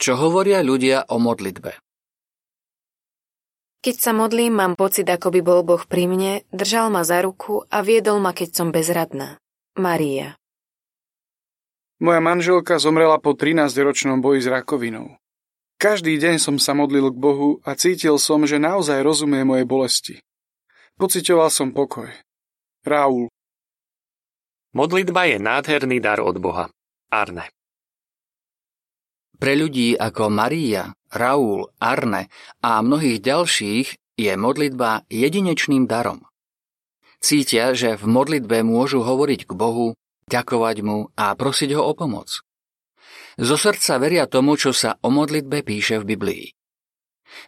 Čo hovoria ľudia o modlitbe? Keď sa modlím, mám pocit, ako by bol Boh pri mne, držal ma za ruku a viedol ma, keď som bezradná. Maria. Moja manželka zomrela po 13-ročnom boji s rakovinou. Každý deň som sa modlil k Bohu a cítil som, že naozaj rozumie mojej bolesti. Pocitoval som pokoj. Raúl. Modlitba je nádherný dar od Boha. Arne. Pre ľudí ako Maria, Raúl, Arne a mnohých ďalších je modlitba jedinečným darom. Cítia, že v modlitbe môžu hovoriť k Bohu, ďakovať mu a prosiť ho o pomoc. Zo srdca veria tomu, čo sa o modlitbe píše v Biblii.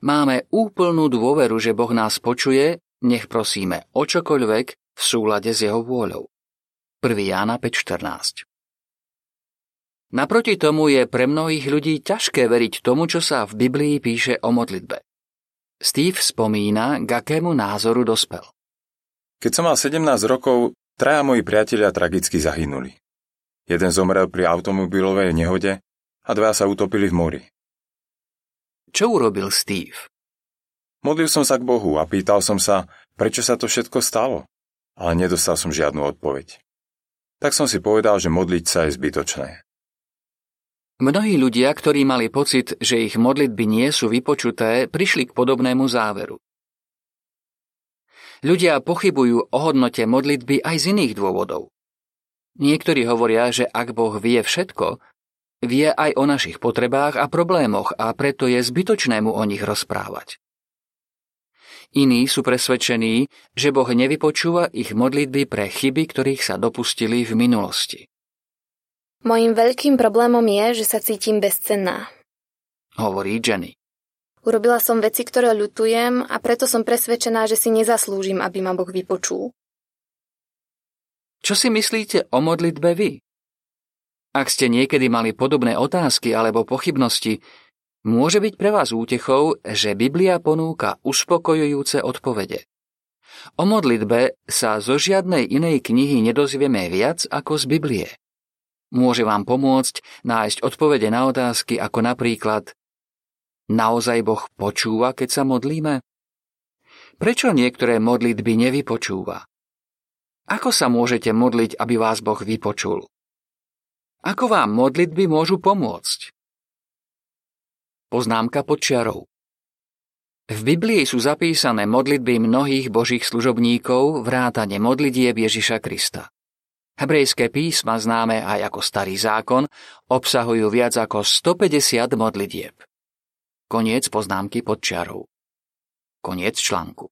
Máme úplnú dôveru, že Boh nás počuje, nech prosíme o čokoľvek v súlade s jeho vôľou. 1. Jána 5.14 Naproti tomu je pre mnohých ľudí ťažké veriť tomu, čo sa v Biblii píše o modlitbe. Steve spomína, k akému názoru dospel. Keď som mal 17 rokov, traja moji priatelia tragicky zahynuli. Jeden zomrel pri automobilovej nehode a dva sa utopili v mori. Čo urobil Steve? Modlil som sa k Bohu a pýtal som sa, prečo sa to všetko stalo, ale nedostal som žiadnu odpoveď. Tak som si povedal, že modliť sa je zbytočné. Mnohí ľudia, ktorí mali pocit, že ich modlitby nie sú vypočuté, prišli k podobnému záveru. Ľudia pochybujú o hodnote modlitby aj z iných dôvodov. Niektorí hovoria, že ak Boh vie všetko, vie aj o našich potrebách a problémoch a preto je zbytočné mu o nich rozprávať. Iní sú presvedčení, že Boh nevypočúva ich modlitby pre chyby, ktorých sa dopustili v minulosti. Mojím veľkým problémom je, že sa cítim bezcenná. Hovorí Jenny. Urobila som veci, ktoré ľutujem a preto som presvedčená, že si nezaslúžim, aby ma Boh vypočul. Čo si myslíte o modlitbe vy? Ak ste niekedy mali podobné otázky alebo pochybnosti, môže byť pre vás útechou, že Biblia ponúka uspokojujúce odpovede. O modlitbe sa zo žiadnej inej knihy nedozvieme viac ako z Biblie. Môže vám pomôcť nájsť odpovede na otázky ako napríklad Naozaj Boh počúva, keď sa modlíme? Prečo niektoré modlitby nevypočúva? Ako sa môžete modliť, aby vás Boh vypočul? Ako vám modlitby môžu pomôcť? Poznámka pod čiarou. V Biblii sú zapísané modlitby mnohých božích služobníkov vrátane modlitieb Ježiša Krista. Hebrejské písma, známe aj ako Starý zákon, obsahujú viac ako 150 modlitieb. Koniec poznámky pod čiarou. Koniec článku.